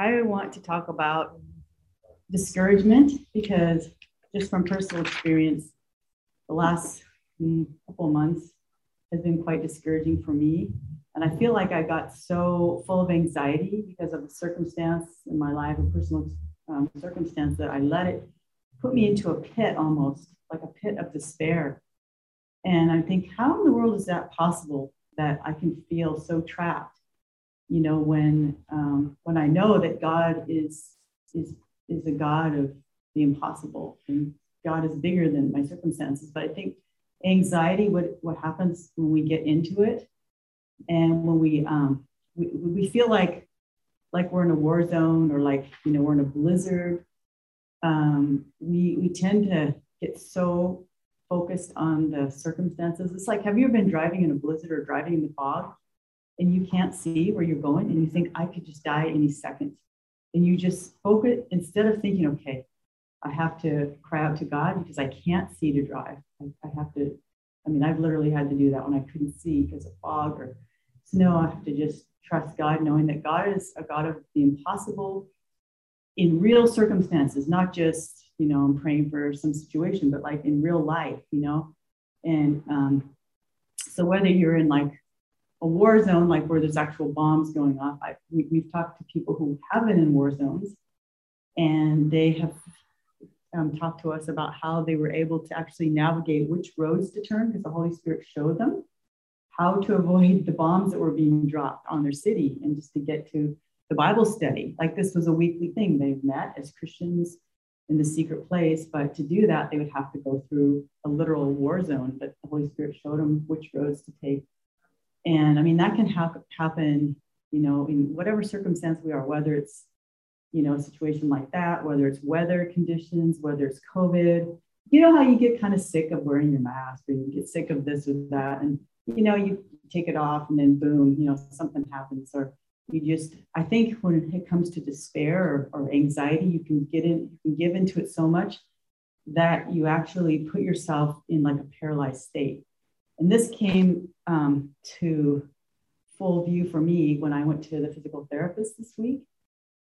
I want to talk about discouragement because just from personal experience, the last mm, couple months has been quite discouraging for me. And I feel like I got so full of anxiety because of the circumstance in my life, a personal um, circumstance, that I let it put me into a pit almost, like a pit of despair. And I think, how in the world is that possible that I can feel so trapped? You know, when um, when I know that God is is is a God of the impossible, and God is bigger than my circumstances. But I think anxiety, what what happens when we get into it, and when we um, we, we feel like like we're in a war zone or like you know we're in a blizzard um, we we tend to get so focused on the circumstances it's like have you ever been driving in a blizzard or driving in the fog and you can't see where you're going and you think i could just die any second. And you just focus instead of thinking okay i have to cry out to god because i can't see to drive. I, I have to i mean i've literally had to do that when i couldn't see because of fog or snow. I have to just trust God, knowing that God is a God of the impossible in real circumstances, not just, you know, I'm praying for some situation, but like in real life, you know? And um, so whether you're in like a war zone, like where there's actual bombs going off, I, we, we've talked to people who have been in war zones and they have um, talked to us about how they were able to actually navigate which roads to turn because the Holy Spirit showed them how to avoid the bombs that were being dropped on their city and just to get to the Bible study. Like this was a weekly thing. They met as Christians in the secret place, but to do that, they would have to go through a literal war zone. But the Holy Spirit showed them which roads to take. And I mean, that can ha- happen, you know, in whatever circumstance we are, whether it's, you know, a situation like that, whether it's weather conditions, whether it's COVID. You know how you get kind of sick of wearing your mask or you get sick of this or that. And you know, you take it off and then boom, you know, something happens. Or you just, I think when it comes to despair or, or anxiety, you can get in, you can give into it so much that you actually put yourself in like a paralyzed state. And this came um, to full view for me when I went to the physical therapist this week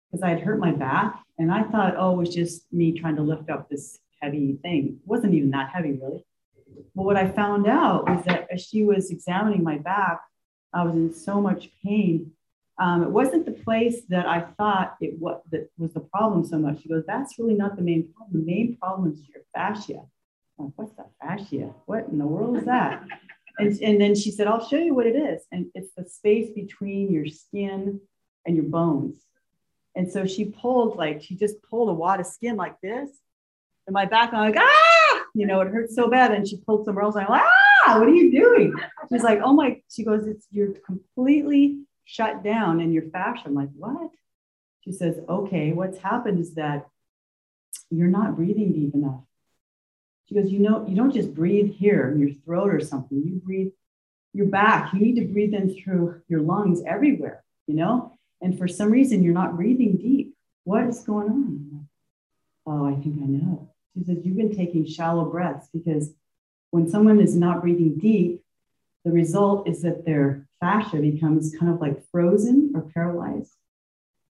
because I had hurt my back and I thought, oh, it was just me trying to lift up this heavy thing. It wasn't even that heavy, really. But what I found out was that as she was examining my back, I was in so much pain. Um, it wasn't the place that I thought it was that was the problem so much. She goes, "That's really not the main problem. The main problem is your fascia." Like, what's that fascia? What in the world is that? And, and then she said, "I'll show you what it is." And it's the space between your skin and your bones. And so she pulled like she just pulled a wad of skin like this, and my back. I'm like, ah! you know, it hurts so bad. And she pulled some else. I'm like, ah, what are you doing? She's like, oh my, she goes, it's you're completely shut down in your fascia. I'm like, what? She says, okay, what's happened is that you're not breathing deep enough. She goes, you know, you don't just breathe here in your throat or something. You breathe your back. You need to breathe in through your lungs everywhere, you know? And for some reason, you're not breathing deep. What is going on? Oh, I think I know. She says, You've been taking shallow breaths because when someone is not breathing deep, the result is that their fascia becomes kind of like frozen or paralyzed.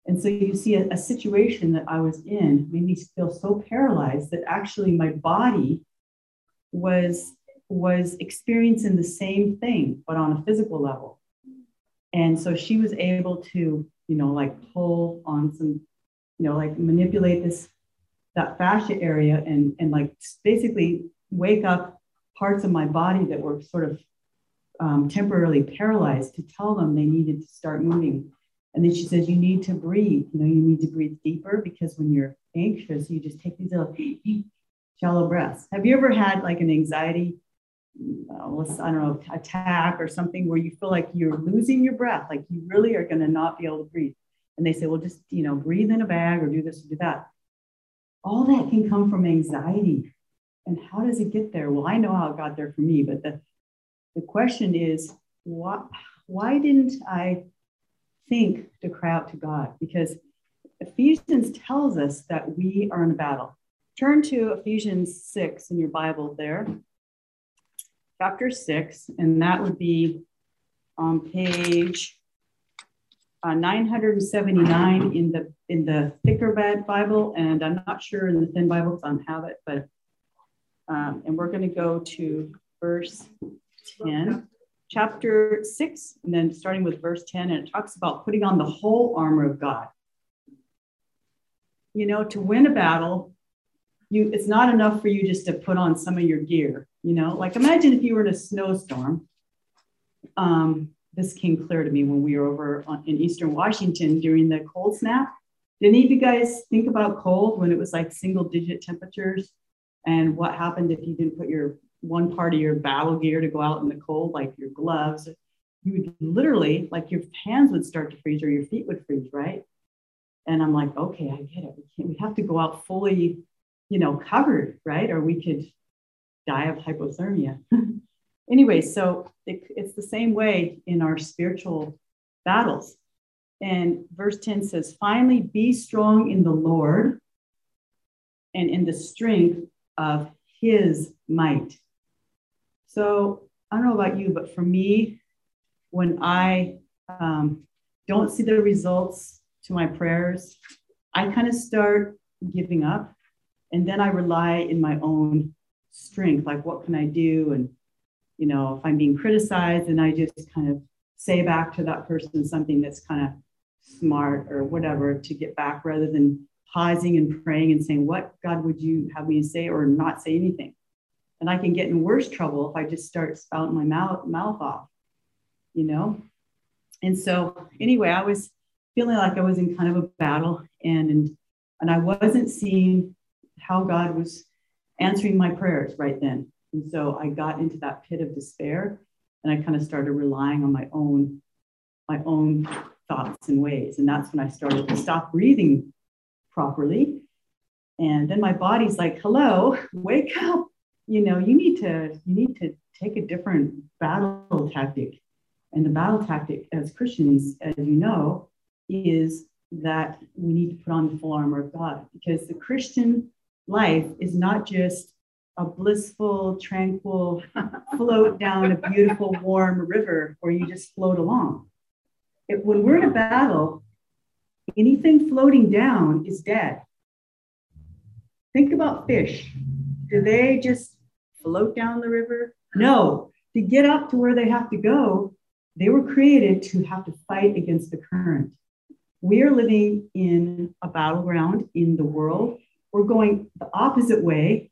And so you see a, a, situation that I was in made me feel so paralyzed that actually my body was was experiencing the same thing, but on a physical level. And so she was able to, you know, like pull on some, you know, like manipulate this that fascia area and, and like basically wake up parts of my body that were sort of um, temporarily paralyzed to tell them they needed to start moving. And then she says, You need to breathe. You know, you need to breathe deeper because when you're anxious, you just take these little shallow breaths. Have you ever had like an anxiety, uh, I don't know, attack or something where you feel like you're losing your breath, like you really are going to not be able to breathe? And they say, Well, just, you know, breathe in a bag or do this or do that all that can come from anxiety. And how does it get there? Well, I know how it got there for me, but the, the question is, why, why didn't I think to cry out to God? Because Ephesians tells us that we are in a battle. Turn to Ephesians 6 in your Bible there, chapter 6, and that would be on page uh, 979 in the in the thicker Bible, and I'm not sure in the thin Bible because I don't have it, but um, and we're going to go to verse 10, chapter 6, and then starting with verse 10, and it talks about putting on the whole armor of God. You know, to win a battle, you it's not enough for you just to put on some of your gear. You know, like imagine if you were in a snowstorm. Um, this came clear to me when we were over on, in Eastern Washington during the cold snap. Did any of you guys think about cold when it was like single digit temperatures? And what happened if you didn't put your one part of your battle gear to go out in the cold, like your gloves? You would literally, like your hands would start to freeze or your feet would freeze, right? And I'm like, okay, I get it. We, can't, we have to go out fully, you know, covered, right? Or we could die of hypothermia. anyway, so it, it's the same way in our spiritual battles. And verse 10 says, finally, be strong in the Lord and in the strength of his might. So I don't know about you, but for me, when I um, don't see the results to my prayers, I kind of start giving up. And then I rely in my own strength, like what can I do? And, you know, if I'm being criticized, and I just kind of say back to that person something that's kind of smart or whatever to get back rather than pausing and praying and saying, What God would you have me say or not say anything? And I can get in worse trouble if I just start spouting my mouth, mouth off, you know? And so, anyway, I was feeling like I was in kind of a battle and, and, and I wasn't seeing how God was answering my prayers right then. And so I got into that pit of despair and I kind of started relying on my own my own thoughts and ways. And that's when I started to stop breathing properly. And then my body's like, hello, wake up. You know, you need to, you need to take a different battle tactic. And the battle tactic as Christians, as you know, is that we need to put on the full armor of God because the Christian life is not just a blissful, tranquil float down a beautiful, warm river where you just float along. It, when we're in a battle, anything floating down is dead. Think about fish. Do they just float down the river? No. To get up to where they have to go, they were created to have to fight against the current. We are living in a battleground in the world. We're going the opposite way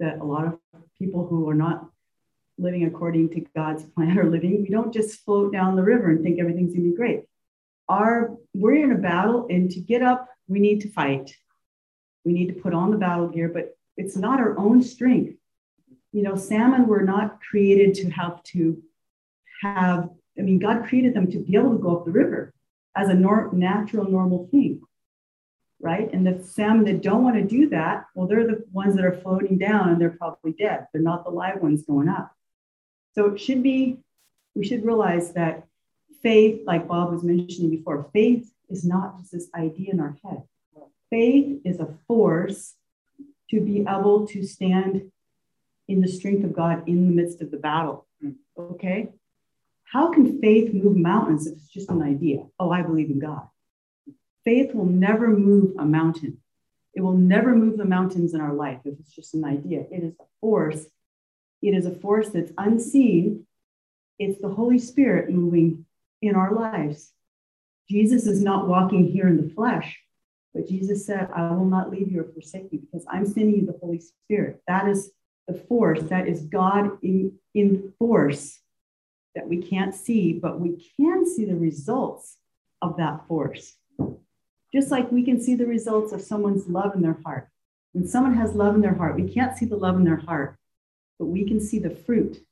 that a lot of people who are not living according to God's plan are living. We don't just float down the river and think everything's going to be great our we're in a battle and to get up we need to fight we need to put on the battle gear but it's not our own strength you know salmon were not created to have to have i mean god created them to be able to go up the river as a nor- natural normal thing right? And the salmon that don't want to do that well they're the ones that are floating down and they're probably dead. They're not the live ones going up. So it should be we should realize that faith, like Bob was mentioning before, faith is not just this idea in our head. Faith is a force to be able to stand in the strength of God in the midst of the battle. Okay? How can faith move mountains if it's just an idea? Oh, I believe in God. Faith will never move a mountain. It will never move the mountains in our life if it's just an idea. It is a force. It is a force that's unseen. It's the Holy Spirit moving in our lives. Jesus is not walking here in the flesh, but Jesus said, I will not leave you or forsake you because I'm sending you the Holy Spirit. That is the force, that is God in, in force that we can't see, but we can see the results of that force. Just like we can see the results of someone's love in their heart. When someone has love in their heart, we can't see the love in their heart, but we can see the fruit.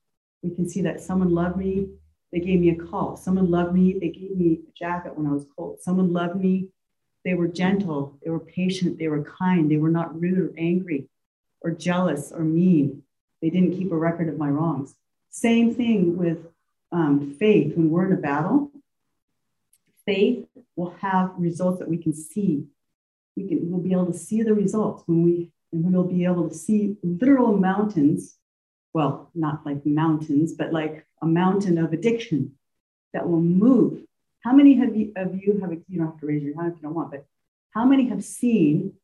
We can see that someone loved me they gave me a call. Someone loved me. They gave me a jacket when I was cold. Someone loved me. They were gentle. They were patient. They were kind. They were not rude or angry or jealous or mean. They didn't keep a record of my wrongs. Same thing with um, faith. When we're in a battle, faith will have results that we can see. We can, we'll be able to see the results when we, and we'll be able to see literal mountains well, not like mountains, but like a mountain of addiction that will move How many have you, of you have, you don't have to raise your hand if you don't want, but how many have seen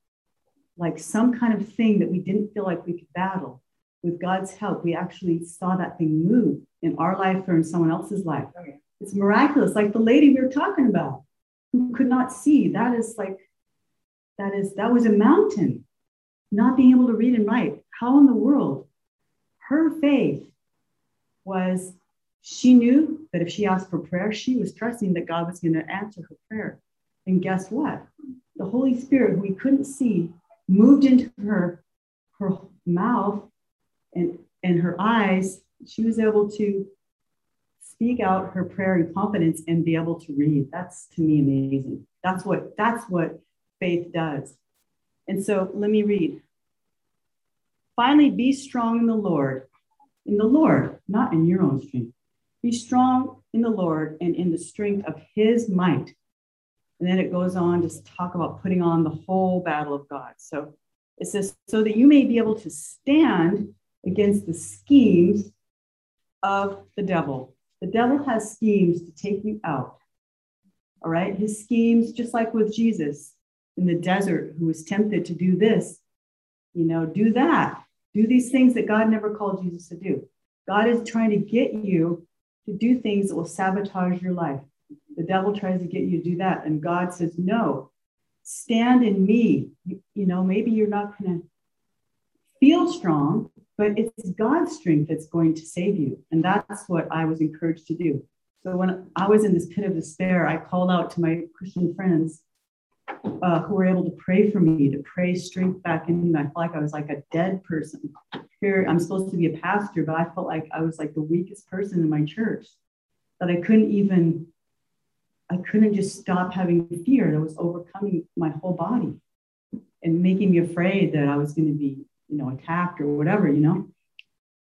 like some kind of thing that we didn't feel like we could battle? With God's help, we actually saw that thing move in our life or in someone else's life. Okay. Oh, it's miraculous. Like the lady we were talking about who could not see. That is like, that is, that was a mountain, not being able to read and write. How in the world? Her faith was she knew that if she asked for prayer, she was trusting that God was going to answer her prayer. And guess what? The Holy Spirit, who we couldn't see, moved into her, her mouth and, and her eyes. She was able to speak out her prayer in confidence and be able to read. That's to me amazing. That's what that's what faith does. And so let me read. Finally, be strong in the Lord, in the Lord, not in your own strength. Be strong in the Lord and in the strength of his might. And then it goes on to talk about putting on the whole battle of God. So it says, so that you may be able to stand against the schemes of the devil. The devil has schemes to take you out. All right. His schemes, just like with Jesus in the desert, who was tempted to do this, you know, do that, do these things that God never called Jesus to do. God is trying to get you to do things that will sabotage your life. The devil tries to get you to do that. And God says, no, stand in me. You, you know, maybe you're not going to feel strong, but it's God's strength that's going to save you. And that's what I was encouraged to do. So when I was in this pit of despair, I called out to my Christian friends uh, who were able to pray for me, to pray strength back in me. I felt like I was like a dead person. Here, I'm supposed to be a pastor, but I felt like I was like the weakest person in my church, that I couldn't even, I couldn't just stop having fear that was overcoming my whole body and making me afraid that I was going to be you know, attacked or whatever, you know.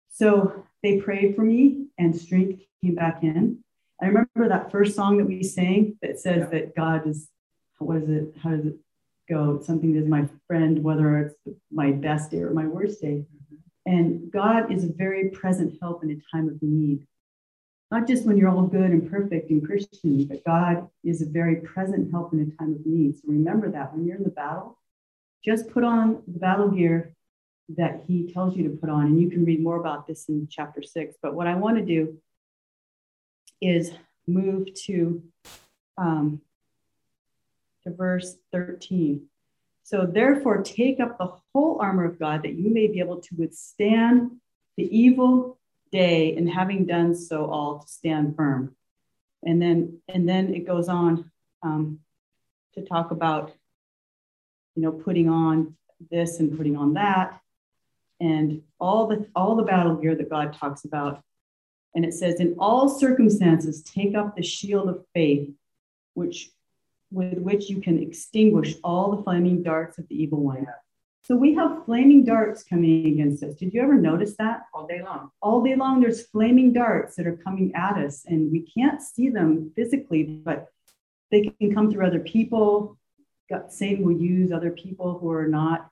So they prayed for me and strength came back in. I remember that first song that we sang that says yeah. that God is, what is it? How does it go? Something that is my friend, whether it's my best day or my worst day. Mm-hmm. And God is a very present help in a time of need. Not just when you're all good and perfect and Christian, but God is a very present help in a time of need. So remember that when you're in the battle, just put on the battle gear that he tells you to put on. And you can read more about this in chapter six. But what I want to do is move to, um, to verse 13. So, therefore, take up the whole armor of God that you may be able to withstand the evil day, and having done so, all to stand firm. And then, and then it goes on um, to talk about, you know, putting on this and putting on that and all the all the battle gear that God talks about. And it says, in all circumstances, take up the shield of faith, which with which you can extinguish all the flaming darts of the evil one. So we have flaming darts coming against us. Did you ever notice that? All day long. All day long, there's flaming darts that are coming at us, and we can't see them physically, but they can come through other people. Satan will use other people who are not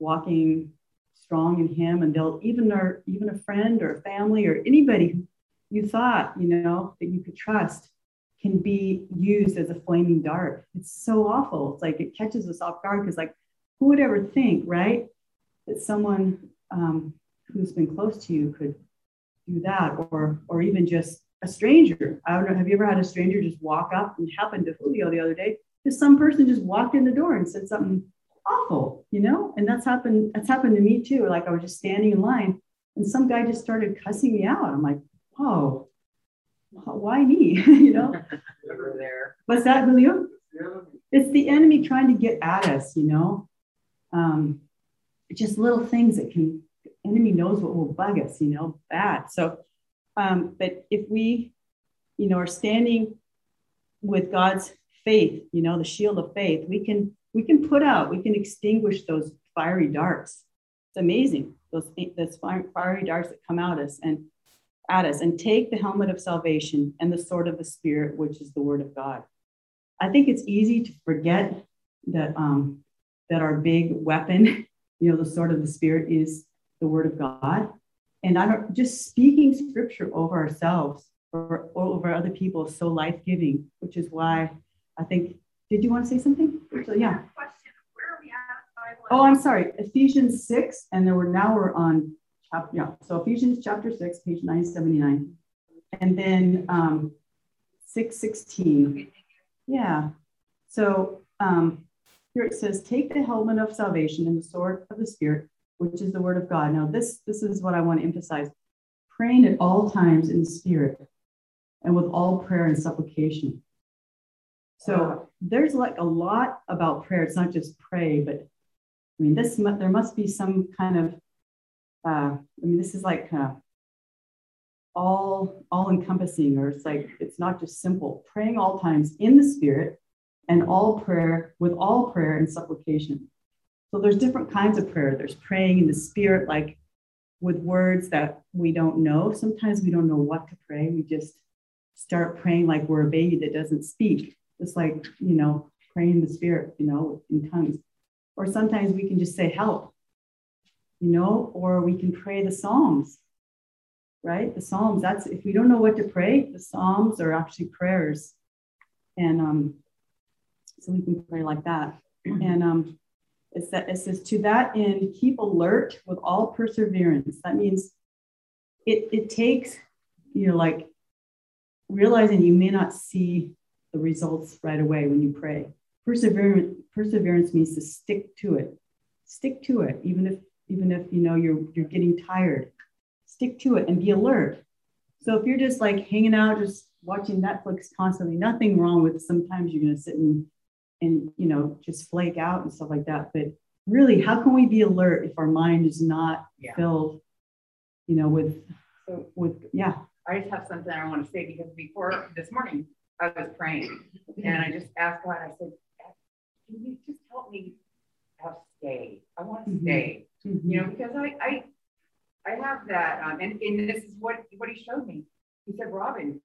walking strong in him and they'll even or even a friend or a family or anybody who you thought you know that you could trust can be used as a flaming dart it's so awful it's like it catches us off guard because like who would ever think right that someone um, who's been close to you could do that or or even just a stranger i don't know have you ever had a stranger just walk up and happened to julio the other day just some person just walked in the door and said something awful, you know? And that's happened, that's happened to me too. Like I was just standing in line and some guy just started cussing me out. I'm like, whoa, why me? you know? Never there. What's that, Julio? It's the enemy trying to get at us, you know? Um, just little things that can, enemy knows what will bug us, you know, bad. So, um, but if we, you know, are standing with God's faith, you know, the shield of faith, we can we can put out, we can extinguish those fiery darts. It's amazing, those, those fiery darts that come at us and at us, and take the helmet of salvation and the sword of the Spirit, which is the word of God. I think it's easy to forget that um, that our big weapon, you know, the sword of the Spirit is the word of God. And I don't just speaking scripture over ourselves or, or over other people is so life giving, which is why I think. Did you want to say something? So, yeah. Oh, I'm sorry. Ephesians 6, and then we're now we're on chapter, yeah. So Ephesians chapter 6, page 979. And then um, 616. Yeah. So um, here it says, take the helmet of salvation and the sword of the spirit, which is the word of God. Now, this, this is what I want to emphasize. Praying at all times in the spirit and with all prayer and supplication. So there's like a lot about prayer. It's not just pray, but I mean, this there must be some kind of. Uh, I mean, this is like uh, all all encompassing, or it's like it's not just simple. Praying all times in the Spirit, and all prayer with all prayer and supplication. So there's different kinds of prayer. There's praying in the Spirit, like with words that we don't know. Sometimes we don't know what to pray. We just start praying like we're a baby that doesn't speak, just like you know, praying in the Spirit, you know, in tongues. Or sometimes we can just say, help, you know, or we can pray the Psalms, right? The Psalms, that's if we don't know what to pray, the Psalms are actually prayers. And um, so we can pray like that. And um, it, says, it says, to that end, keep alert with all perseverance. That means it, it takes, you know, like realizing you may not see the results right away when you pray perseverance perseverance means to stick to it stick to it even if even if you know you're you're getting tired stick to it and be alert so if you're just like hanging out just watching netflix constantly nothing wrong with sometimes you're going to sit and and you know just flake out and stuff like that but really how can we be alert if our mind is not yeah. filled you know with so with yeah i just have something i want to say because before this morning i was praying and i just asked god i said can you just help me have stay? I want to mm-hmm. stay. Mm-hmm. You know, because I I I have that, um, and, and this is what what he showed me. He said, Robin,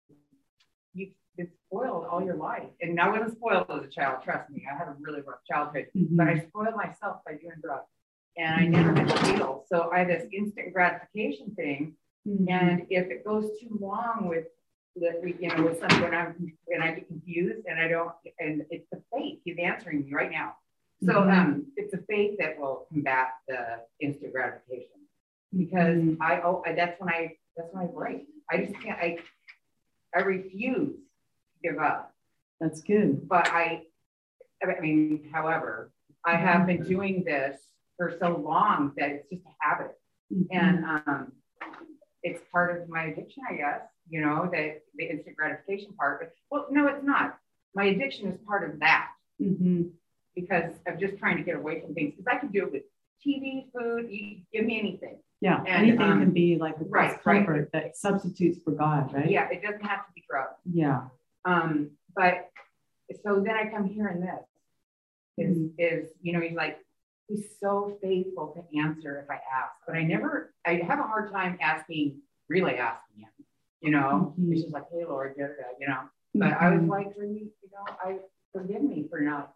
you've been spoiled all your life, and I wasn't spoiled as a child. Trust me, I had a really rough childhood, mm-hmm. but I spoiled myself by doing drugs, and I never had to heal. So I had this instant gratification thing, mm-hmm. and if it goes too long with that we, you know, with something when I'm when I get confused and I don't, and it's the faith. He's answering me right now. So mm-hmm. um, it's a faith that will combat the instant gratification because mm-hmm. I oh I, that's when I that's when I break. I just can't. I I refuse give up. That's good. But I, I mean, however, I have been mm-hmm. doing this for so long that it's just a habit, mm-hmm. and um, it's part of my addiction, I guess you know, the, the instant gratification part. But well, no, it's not. My addiction is part of that mm-hmm. because I'm just trying to get away from things. Because I can do it with TV, food, you give me anything. Yeah, and, anything um, can be like a right, comfort right. that substitutes for God, right? Yeah, it doesn't have to be drugs. Yeah. Um, but so then I come here and this is mm-hmm. is you know he's like he's so faithful to answer if I ask, but I never I have a hard time asking really asking him you know, mm-hmm. it's just like, hey, Lord, da, da, you know. But mm-hmm. I was mm-hmm. like, you, you know, I forgive me for not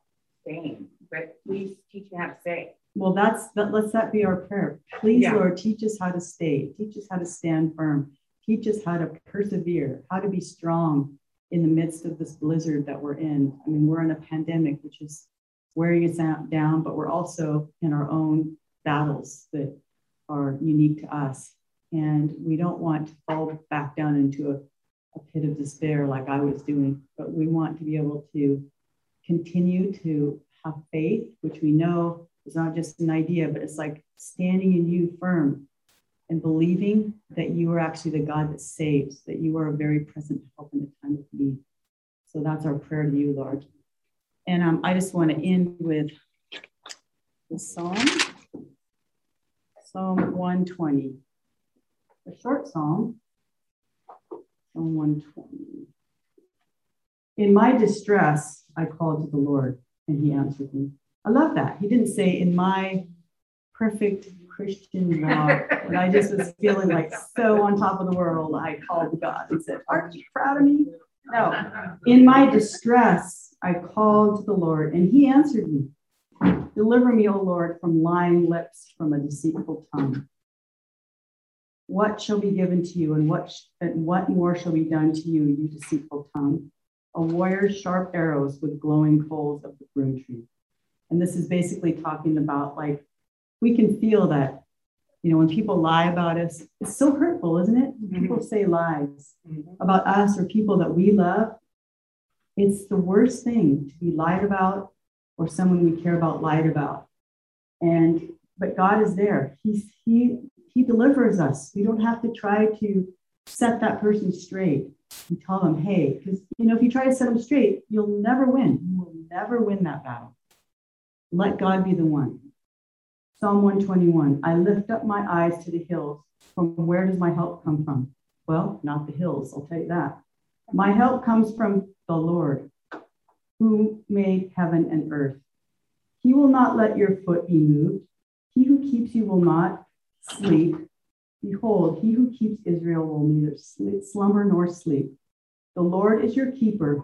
saying, but please teach me how to say. Well, that's that. Let's that be our prayer. Please, yeah. Lord, teach us how to stay. Teach us how to stand firm. Teach us how to persevere. How to be strong in the midst of this blizzard that we're in. I mean, we're in a pandemic, which is wearing us down, but we're also in our own battles that are unique to us. And we don't want to fall back down into a, a pit of despair like I was doing, but we want to be able to continue to have faith, which we know is not just an idea, but it's like standing in you firm and believing that you are actually the God that saves, that you are a very present help in the time of need. So that's our prayer to you, Lord. And um, I just want to end with the Psalm, Psalm 120 a short psalm, Psalm 120. In my distress, I called to the Lord, and he answered me. I love that. He didn't say, in my perfect Christian walk, when I just was feeling like so on top of the world, I called God and said, Aren't you proud of me? No. In my distress, I called to the Lord, and he answered me. Deliver me, O Lord, from lying lips, from a deceitful tongue. What shall be given to you, and what, sh- and what more shall be done to you, you deceitful tongue? A warrior's sharp arrows with glowing coals of the broom tree. And this is basically talking about like, we can feel that, you know, when people lie about us, it's so hurtful, isn't it? People mm-hmm. say lies mm-hmm. about us or people that we love. It's the worst thing to be lied about or someone we care about lied about. And but God is there. He's he he delivers us. We don't have to try to set that person straight and tell them, hey, because you know, if you try to set them straight, you'll never win. You will never win that battle. Let God be the one. Psalm 121 I lift up my eyes to the hills. From where does my help come from? Well, not the hills, I'll tell you that. My help comes from the Lord, who made heaven and earth. He will not let your foot be moved. He who keeps you will not sleep. Behold, he who keeps Israel will neither slumber nor sleep. The Lord is your keeper.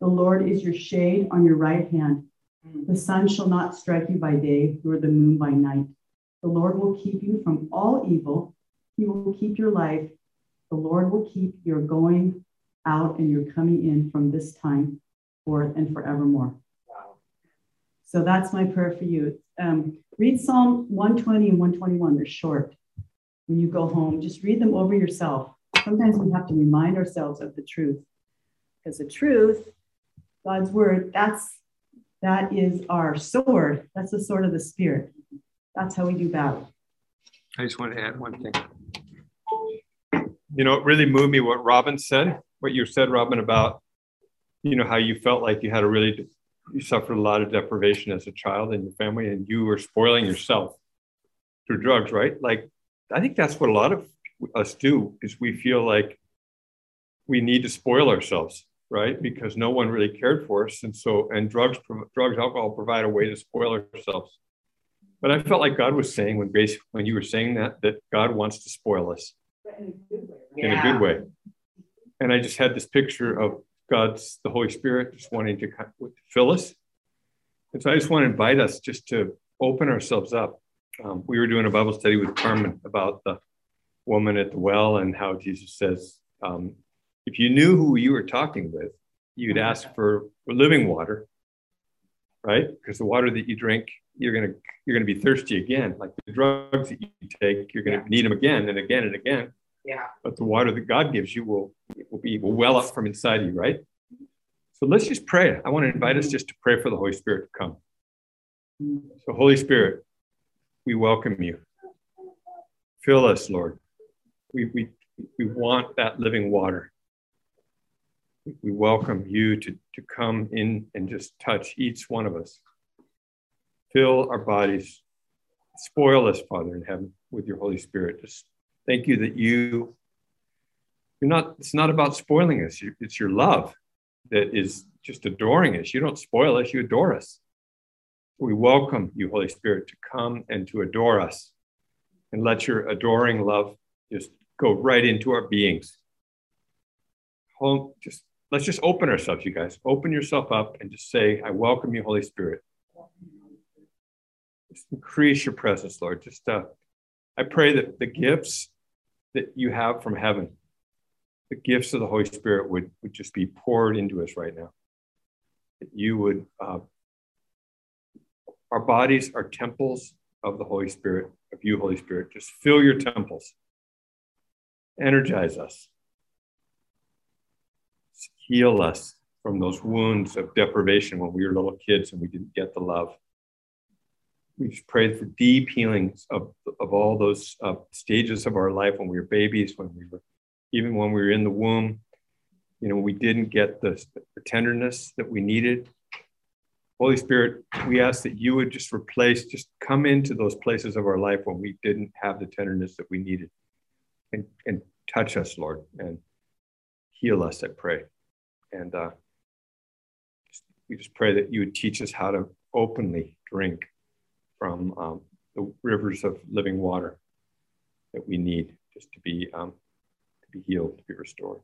The Lord is your shade on your right hand. The sun shall not strike you by day, nor the moon by night. The Lord will keep you from all evil. He will keep your life. The Lord will keep your going out and your coming in from this time forth and forevermore. Wow. So that's my prayer for you. Um, read Psalm 120 and 121. They're short. When you go home, just read them over yourself. Sometimes we have to remind ourselves of the truth because the truth, God's word, that's that is our sword. That's the sword of the spirit. That's how we do battle. I just want to add one thing. You know, it really moved me what Robin said, what you said, Robin, about you know how you felt like you had a really you suffered a lot of deprivation as a child in your family and you were spoiling yourself through drugs right like i think that's what a lot of us do is we feel like we need to spoil ourselves right because no one really cared for us and so and drugs drugs alcohol provide a way to spoil ourselves but i felt like god was saying when basically when you were saying that that god wants to spoil us in a good way, in a good way. and i just had this picture of God's, the Holy Spirit, just wanting to fill us. And so I just want to invite us just to open ourselves up. Um, we were doing a Bible study with Carmen about the woman at the well and how Jesus says, um, if you knew who you were talking with, you'd mm-hmm. ask for, for living water, right? Because the water that you drink, you're gonna you're gonna be thirsty again. Like the drugs that you take, you're gonna yeah. need them again and again and again. Yeah. But the water that God gives you will, will be will well up from inside you, right? So let's just pray. I want to invite us mm-hmm. just to pray for the Holy Spirit to come. So, Holy Spirit, we welcome you. Fill us, Lord. We, we, we want that living water. We welcome you to, to come in and just touch each one of us. Fill our bodies. Spoil us, Father in heaven, with your Holy Spirit. Just Thank you that you, you're not, it's not about spoiling us. It's your love that is just adoring us. You don't spoil us, you adore us. We welcome you, Holy Spirit, to come and to adore us and let your adoring love just go right into our beings. Home, Just let's just open ourselves, you guys. Open yourself up and just say, I welcome you, Holy Spirit. Just increase your presence, Lord. Just uh, I pray that the gifts that you have from heaven, the gifts of the Holy Spirit would, would just be poured into us right now. That you would, uh, our bodies are temples of the Holy Spirit, of you, Holy Spirit. Just fill your temples, energize us, heal us from those wounds of deprivation when we were little kids and we didn't get the love we just prayed for deep healings of, of all those uh, stages of our life when we were babies, when we were, even when we were in the womb, you know, we didn't get the, the tenderness that we needed. Holy Spirit, we ask that you would just replace, just come into those places of our life when we didn't have the tenderness that we needed and, and touch us, Lord, and heal us, I pray. And uh, we just pray that you would teach us how to openly drink from um, the rivers of living water that we need just to be um, to be healed, to be restored.